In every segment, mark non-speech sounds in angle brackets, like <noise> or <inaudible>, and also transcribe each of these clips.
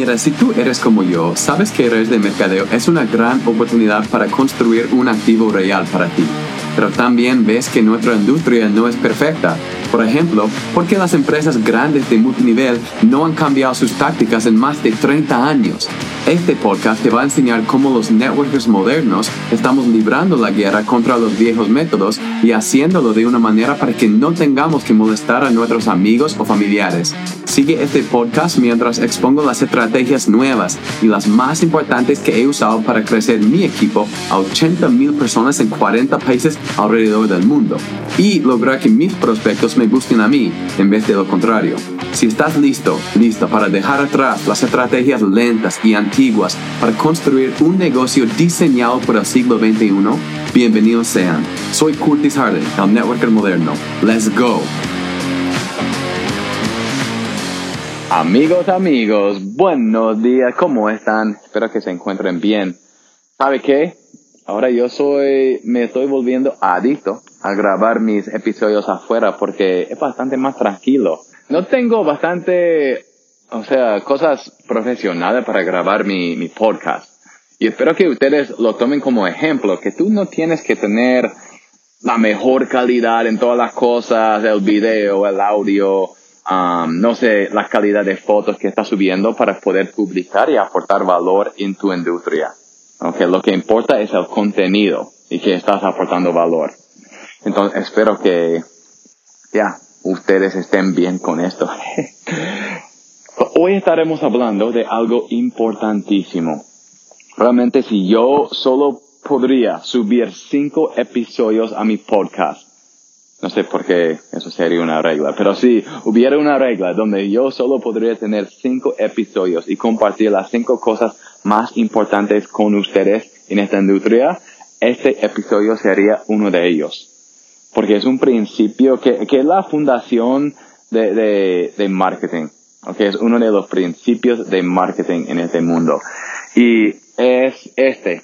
Si tú eres como yo, sabes que redes de mercadeo es una gran oportunidad para construir un activo real para ti. Pero también ves que nuestra industria no es perfecta. Por ejemplo, ¿por qué las empresas grandes de multinivel no han cambiado sus tácticas en más de 30 años? Este podcast te va a enseñar cómo los networkers modernos estamos librando la guerra contra los viejos métodos y haciéndolo de una manera para que no tengamos que molestar a nuestros amigos o familiares. Sigue este podcast mientras expongo las estrategias nuevas y las más importantes que he usado para crecer mi equipo a 80 mil personas en 40 países alrededor del mundo y lograr que mis prospectos me gusten a mí en vez de lo contrario. Si estás listo, listo para dejar atrás las estrategias lentas y antiguas para construir un negocio diseñado por el siglo XXI, bienvenidos sean. Soy Curtis Harden, el networker moderno. Let's go. Amigos, amigos, buenos días, ¿cómo están? Espero que se encuentren bien. ¿Sabe qué? Ahora yo soy, me estoy volviendo adicto a grabar mis episodios afuera porque es bastante más tranquilo. No tengo bastante, o sea, cosas profesionales para grabar mi, mi podcast. Y espero que ustedes lo tomen como ejemplo, que tú no tienes que tener la mejor calidad en todas las cosas, el video, el audio, um, no sé, la calidad de fotos que estás subiendo para poder publicar y aportar valor en tu industria. Okay, lo que importa es el contenido y que estás aportando valor. Entonces espero que ya ustedes estén bien con esto. <laughs> Hoy estaremos hablando de algo importantísimo. Realmente si yo solo podría subir cinco episodios a mi podcast, no sé por qué eso sería una regla, pero si hubiera una regla donde yo solo podría tener cinco episodios y compartir las cinco cosas más importantes con ustedes en esta industria, este episodio sería uno de ellos. Porque es un principio que, que es la fundación de, de, de marketing. Okay, es uno de los principios de marketing en este mundo. Y es este,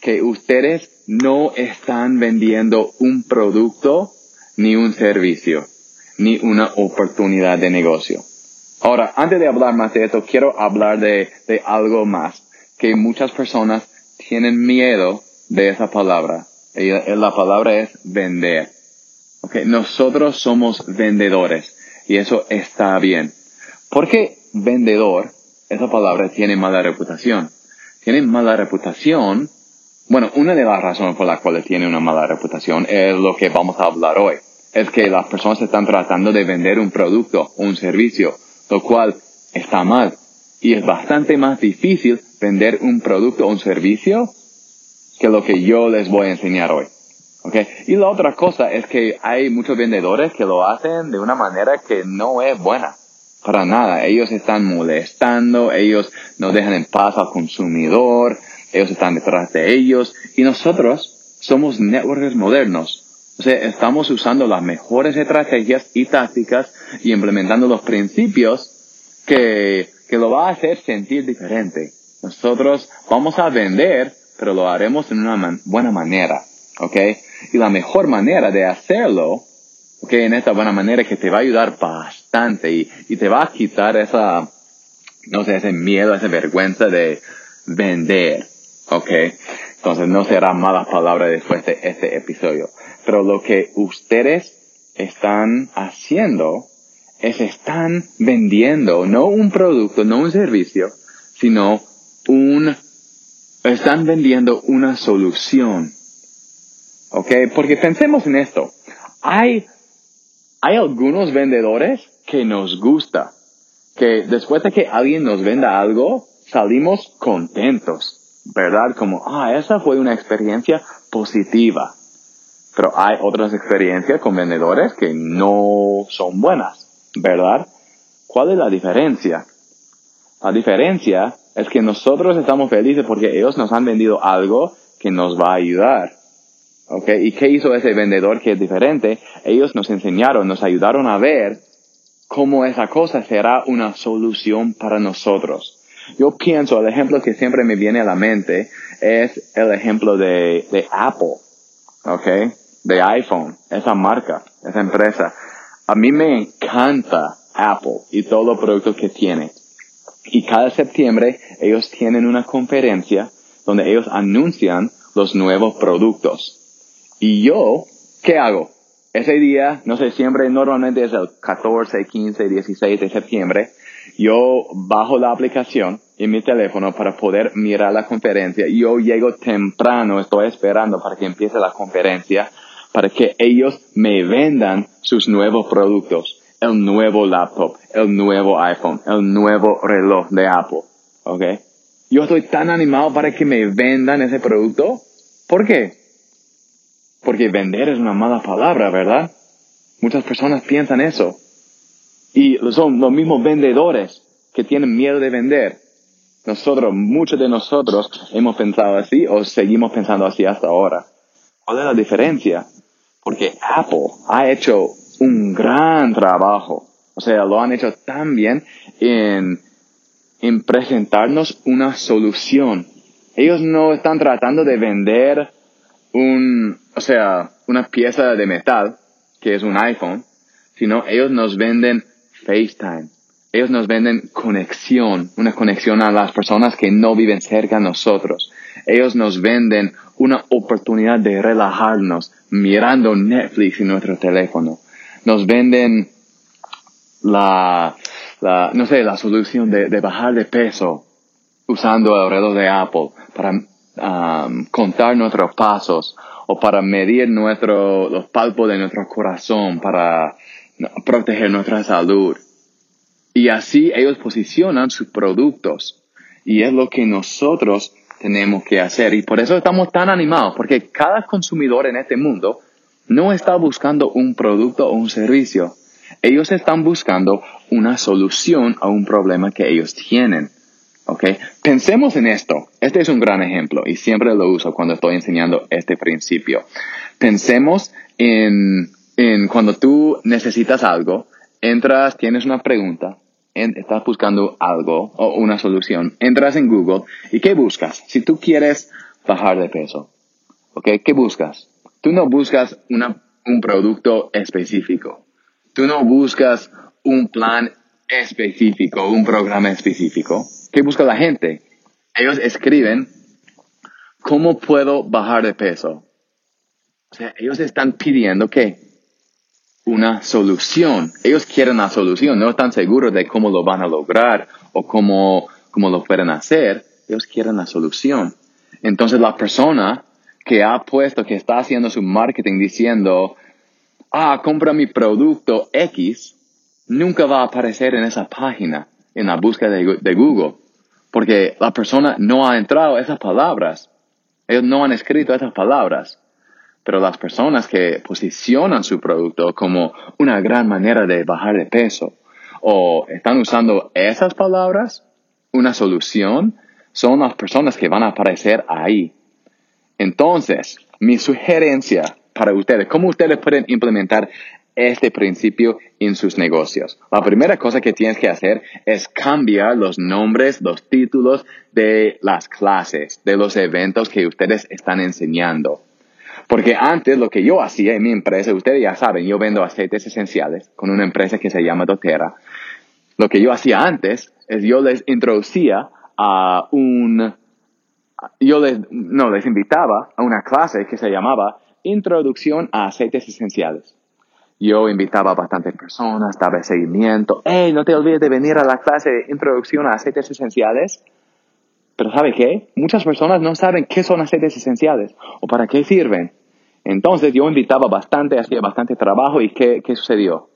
que ustedes no están vendiendo un producto ni un servicio, ni una oportunidad de negocio. Ahora, antes de hablar más de esto, quiero hablar de, de algo más, que muchas personas tienen miedo de esa palabra. Y la palabra es vender. Okay, nosotros somos vendedores y eso está bien. Porque vendedor, esa palabra tiene mala reputación. Tiene mala reputación. Bueno, una de las razones por las cuales tiene una mala reputación es lo que vamos a hablar hoy. Es que las personas están tratando de vender un producto o un servicio lo cual está mal. Y es bastante más difícil vender un producto o un servicio que lo que yo les voy a enseñar hoy. Okay. Y la otra cosa es que hay muchos vendedores que lo hacen de una manera que no es buena. Para nada. Ellos están molestando, ellos no dejan en paz al consumidor, ellos están detrás de ellos. Y nosotros somos networkers modernos. O sea, estamos usando las mejores estrategias y tácticas y implementando los principios que, que lo va a hacer sentir diferente. Nosotros vamos a vender, pero lo haremos en una buena manera. ¿Ok? Y la mejor manera de hacerlo, ¿ok? En esta buena manera que te va a ayudar bastante y, y te va a quitar esa, no sé, ese miedo, esa vergüenza de vender. ¿Ok? Entonces no será mala palabra después de este episodio. Pero lo que ustedes están haciendo es están vendiendo no un producto, no un servicio, sino un, están vendiendo una solución. ¿Ok? Porque pensemos en esto. Hay, hay algunos vendedores que nos gusta, que después de que alguien nos venda algo, salimos contentos, ¿verdad? Como, ah, esa fue una experiencia positiva. Pero hay otras experiencias con vendedores que no son buenas, ¿verdad? ¿Cuál es la diferencia? La diferencia es que nosotros estamos felices porque ellos nos han vendido algo que nos va a ayudar. ¿Ok? ¿Y qué hizo ese vendedor que es diferente? Ellos nos enseñaron, nos ayudaron a ver cómo esa cosa será una solución para nosotros. Yo pienso, el ejemplo que siempre me viene a la mente es el ejemplo de, de Apple. ¿Ok? de iPhone, esa marca, esa empresa. A mí me encanta Apple y todos los productos que tiene. Y cada septiembre ellos tienen una conferencia donde ellos anuncian los nuevos productos. Y yo, ¿qué hago? Ese día, no sé, siempre normalmente es el 14, 15, 16 de septiembre, yo bajo la aplicación en mi teléfono para poder mirar la conferencia. Yo llego temprano, estoy esperando para que empiece la conferencia, para que ellos me vendan sus nuevos productos. El nuevo laptop, el nuevo iPhone, el nuevo reloj de Apple. ¿Ok? Yo estoy tan animado para que me vendan ese producto. ¿Por qué? Porque vender es una mala palabra, ¿verdad? Muchas personas piensan eso. Y son los mismos vendedores que tienen miedo de vender. Nosotros, muchos de nosotros hemos pensado así o seguimos pensando así hasta ahora. ¿Cuál es la diferencia? Porque Apple ha hecho gran trabajo. O sea, lo han hecho tan bien en, en presentarnos una solución. Ellos no están tratando de vender un, o sea, una pieza de metal, que es un iPhone, sino ellos nos venden FaceTime. Ellos nos venden conexión, una conexión a las personas que no viven cerca de nosotros. Ellos nos venden una oportunidad de relajarnos mirando Netflix en nuestro teléfono. Nos venden la, la no sé, la solución de, bajar de peso usando el reloj de Apple para um, contar nuestros pasos o para medir nuestro, los palpos de nuestro corazón, para proteger nuestra salud. Y así ellos posicionan sus productos. Y es lo que nosotros tenemos que hacer. Y por eso estamos tan animados, porque cada consumidor en este mundo no está buscando un producto o un servicio. Ellos están buscando una solución a un problema que ellos tienen. ¿Ok? Pensemos en esto. Este es un gran ejemplo y siempre lo uso cuando estoy enseñando este principio. Pensemos en en cuando tú necesitas algo, entras, tienes una pregunta, estás buscando algo o una solución, entras en Google y ¿qué buscas? Si tú quieres bajar de peso, ¿ok? ¿Qué buscas? Tú no buscas una, un producto específico. Tú no buscas un plan específico, un programa específico. ¿Qué busca la gente? Ellos escriben, ¿cómo puedo bajar de peso? O sea, ellos están pidiendo que una solución. Ellos quieren la solución, no están seguros de cómo lo van a lograr o cómo, cómo lo pueden hacer. Ellos quieren la solución. Entonces la persona que ha puesto, que está haciendo su marketing diciendo, ah, compra mi producto X, nunca va a aparecer en esa página, en la búsqueda de, de Google, porque la persona no ha entrado esas palabras. Ellos no han escrito esas palabras. Pero las personas que posicionan su producto como una gran manera de bajar de peso o están usando esas palabras, una solución, son las personas que van a aparecer ahí. Entonces, mi sugerencia para ustedes, ¿cómo ustedes pueden implementar este principio en sus negocios? La primera cosa que tienes que hacer es cambiar los nombres, los títulos de las clases, de los eventos que ustedes están enseñando. Porque antes lo que yo hacía en mi empresa, ustedes ya saben, yo vendo aceites esenciales con una empresa que se llama doTERRA. Lo que yo hacía antes es yo les introducía a un, yo les, no, les invitaba a una clase que se llamaba Introducción a aceites esenciales. Yo invitaba a bastantes personas, daba seguimiento. Hey, no te olvides de venir a la clase de Introducción a aceites esenciales. Pero ¿sabe qué? Muchas personas no saben qué son aceites esenciales o para qué sirven. Entonces yo invitaba bastante, hacía bastante trabajo y ¿qué, qué sucedió?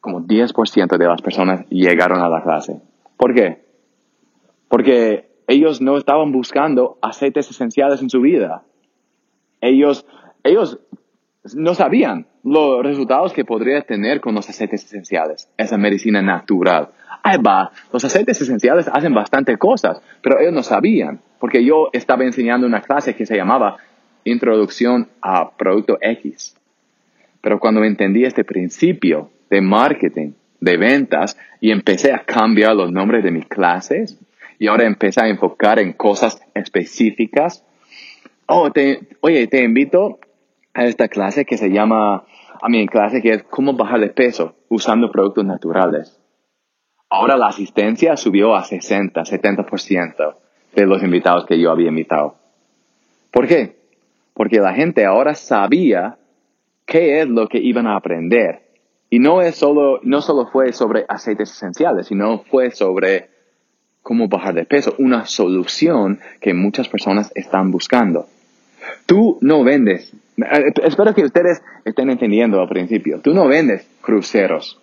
Como 10% de las personas llegaron a la clase. ¿Por qué? Porque ellos no estaban buscando aceites esenciales en su vida. Ellos, ellos no sabían los resultados que podría tener con los aceites esenciales, esa medicina natural. Ahí va, los aceites esenciales hacen bastante cosas, pero ellos no sabían, porque yo estaba enseñando una clase que se llamaba Introducción a Producto X. Pero cuando entendí este principio de marketing, de ventas, y empecé a cambiar los nombres de mis clases, y ahora empecé a enfocar en cosas específicas, oh, oye, te invito a esta clase que se llama, a mi clase que es cómo bajar de peso usando productos naturales. Ahora la asistencia subió a 60, 70% de los invitados que yo había invitado. ¿Por qué? Porque la gente ahora sabía qué es lo que iban a aprender. Y no es solo, no solo fue sobre aceites esenciales, sino fue sobre cómo bajar de peso, una solución que muchas personas están buscando. Tú no vendes, eh, espero que ustedes estén entendiendo al principio, tú no vendes cruceros,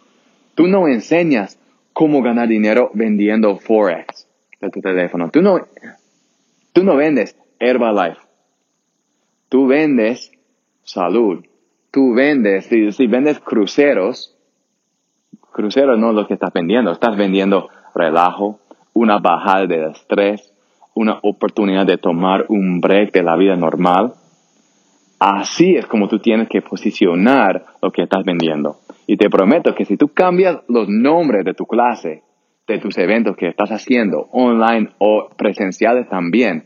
tú no enseñas cómo ganar dinero vendiendo Forex de tu teléfono, tú no, tú no vendes Herbalife, tú vendes salud, tú vendes, si, si vendes cruceros, cruceros no es lo que estás vendiendo, estás vendiendo relajo, una bajada de estrés, una oportunidad de tomar un break de la vida normal. Así es como tú tienes que posicionar lo que estás vendiendo. Y te prometo que si tú cambias los nombres de tu clase, de tus eventos que estás haciendo, online o presenciales también,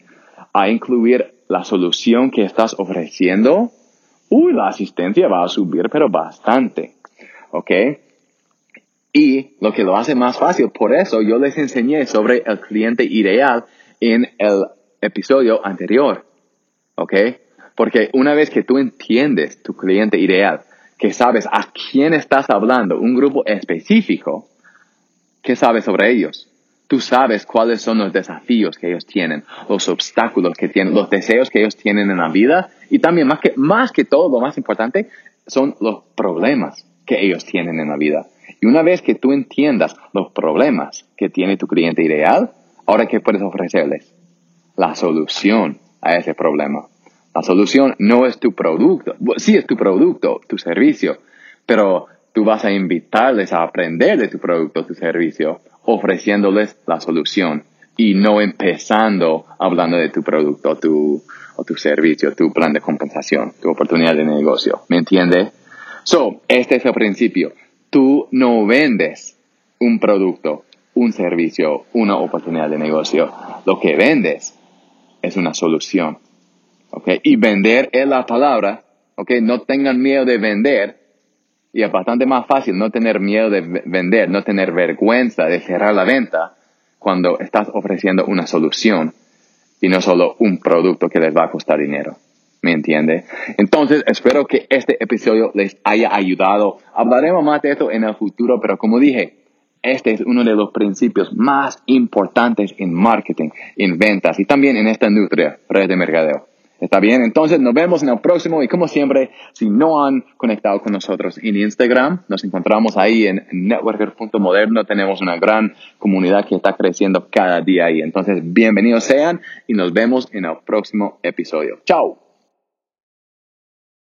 a incluir la solución que estás ofreciendo, uy, la asistencia va a subir, pero bastante. ¿Ok? Y lo que lo hace más fácil, por eso yo les enseñé sobre el cliente ideal en el episodio anterior. ¿Ok? Porque una vez que tú entiendes tu cliente ideal, que sabes a quién estás hablando, un grupo específico, ¿qué sabes sobre ellos? Tú sabes cuáles son los desafíos que ellos tienen, los obstáculos que tienen, los deseos que ellos tienen en la vida y también más que, más que todo, lo más importante, son los problemas que ellos tienen en la vida. Y una vez que tú entiendas los problemas que tiene tu cliente ideal, ahora ¿qué puedes ofrecerles? La solución a ese problema. La solución no es tu producto, sí es tu producto, tu servicio, pero tú vas a invitarles a aprender de tu producto, tu servicio, ofreciéndoles la solución y no empezando hablando de tu producto tu, o tu servicio, tu plan de compensación, tu oportunidad de negocio. ¿Me entiendes? So, este es el principio. Tú no vendes un producto, un servicio, una oportunidad de negocio. Lo que vendes es una solución. Y vender es la palabra. ¿Ok? No tengan miedo de vender y es bastante más fácil no tener miedo de vender, no tener vergüenza de cerrar la venta cuando estás ofreciendo una solución y no solo un producto que les va a costar dinero. ¿Me entiende? Entonces, espero que este episodio les haya ayudado. Hablaremos más de esto en el futuro, pero como dije, este es uno de los principios más importantes en marketing, en ventas y también en esta industria, red de mercadeo. ¿Está bien? Entonces nos vemos en el próximo y como siempre, si no han conectado con nosotros en Instagram, nos encontramos ahí en networker.moderno. Tenemos una gran comunidad que está creciendo cada día ahí. Entonces, bienvenidos sean y nos vemos en el próximo episodio. Chao.